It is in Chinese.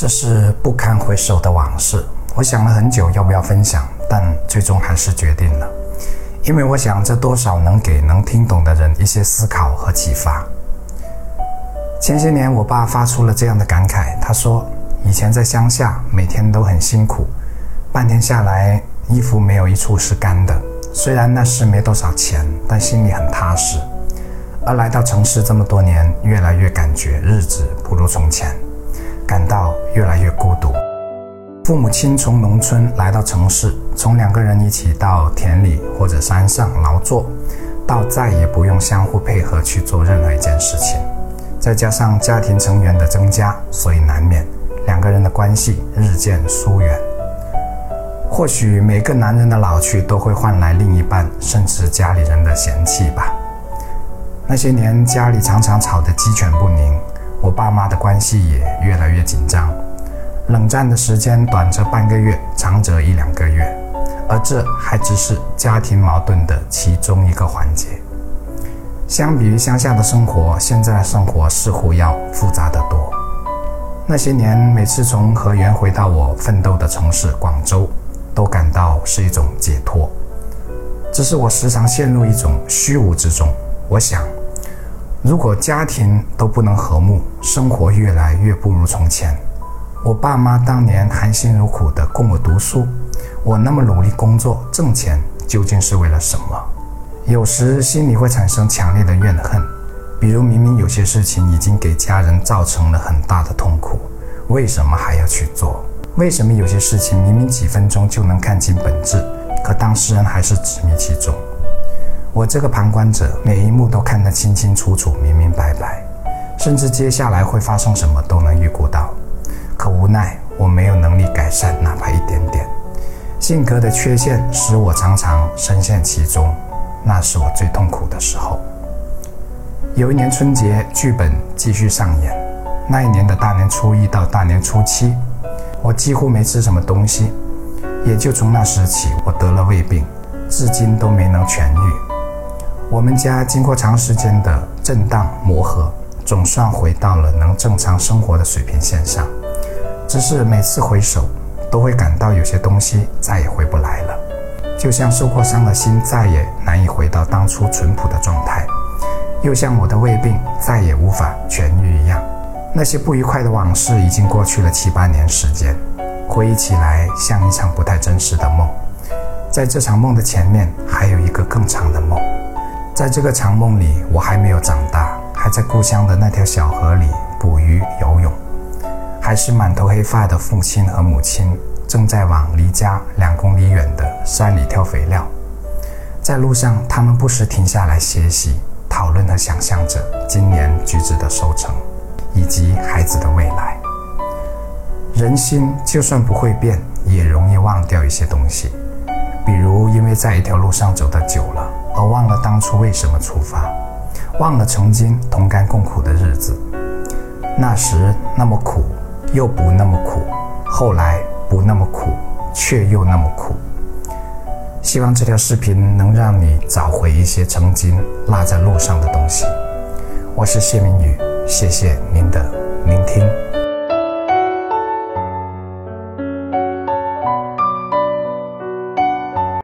这是不堪回首的往事。我想了很久要不要分享，但最终还是决定了，因为我想这多少能给能听懂的人一些思考和启发。前些年，我爸发出了这样的感慨，他说：“以前在乡下，每天都很辛苦，半天下来，衣服没有一处是干的。虽然那时没多少钱，但心里很踏实。而来到城市这么多年，越来越感觉日子不如从前。”感到越来越孤独。父母亲从农村来到城市，从两个人一起到田里或者山上劳作，到再也不用相互配合去做任何一件事情。再加上家庭成员的增加，所以难免两个人的关系日渐疏远。或许每个男人的老去都会换来另一半甚至家里人的嫌弃吧。那些年家里常常吵得鸡犬不宁。爸妈的关系也越来越紧张，冷战的时间短则半个月，长则一两个月，而这还只是家庭矛盾的其中一个环节。相比于乡下的生活，现在的生活似乎要复杂得多。那些年，每次从河源回到我奋斗的城市广州，都感到是一种解脱。只是我时常陷入一种虚无之中，我想。如果家庭都不能和睦，生活越来越不如从前。我爸妈当年含辛茹苦地供我读书，我那么努力工作挣钱，究竟是为了什么？有时心里会产生强烈的怨恨，比如明明有些事情已经给家人造成了很大的痛苦，为什么还要去做？为什么有些事情明明几分钟就能看清本质，可当事人还是执迷其中？我这个旁观者，每一幕都看得清清楚楚、明明白白，甚至接下来会发生什么都能预估到。可无奈，我没有能力改善哪怕一点点。性格的缺陷使我常常深陷其中，那是我最痛苦的时候。有一年春节，剧本继续上演。那一年的大年初一到大年初七，我几乎没吃什么东西。也就从那时起，我得了胃病，至今都没能痊愈。我们家经过长时间的震荡磨合，总算回到了能正常生活的水平线上。只是每次回首，都会感到有些东西再也回不来了，就像受过伤的心再也难以回到当初淳朴的状态，又像我的胃病再也无法痊愈一样。那些不愉快的往事已经过去了七八年时间，回忆起来像一场不太真实的梦。在这场梦的前面，还有一个更长的梦。在这个长梦里，我还没有长大，还在故乡的那条小河里捕鱼游泳，还是满头黑发的父亲和母亲正在往离家两公里远的山里挑肥料。在路上，他们不时停下来歇息，讨论和想象着今年橘子的收成，以及孩子的未来。人心就算不会变，也容易忘掉一些东西，比如因为在一条路上走得久。而忘了当初为什么出发，忘了曾经同甘共苦的日子，那时那么苦，又不那么苦，后来不那么苦，却又那么苦。希望这条视频能让你找回一些曾经落在路上的东西。我是谢明宇，谢谢您的。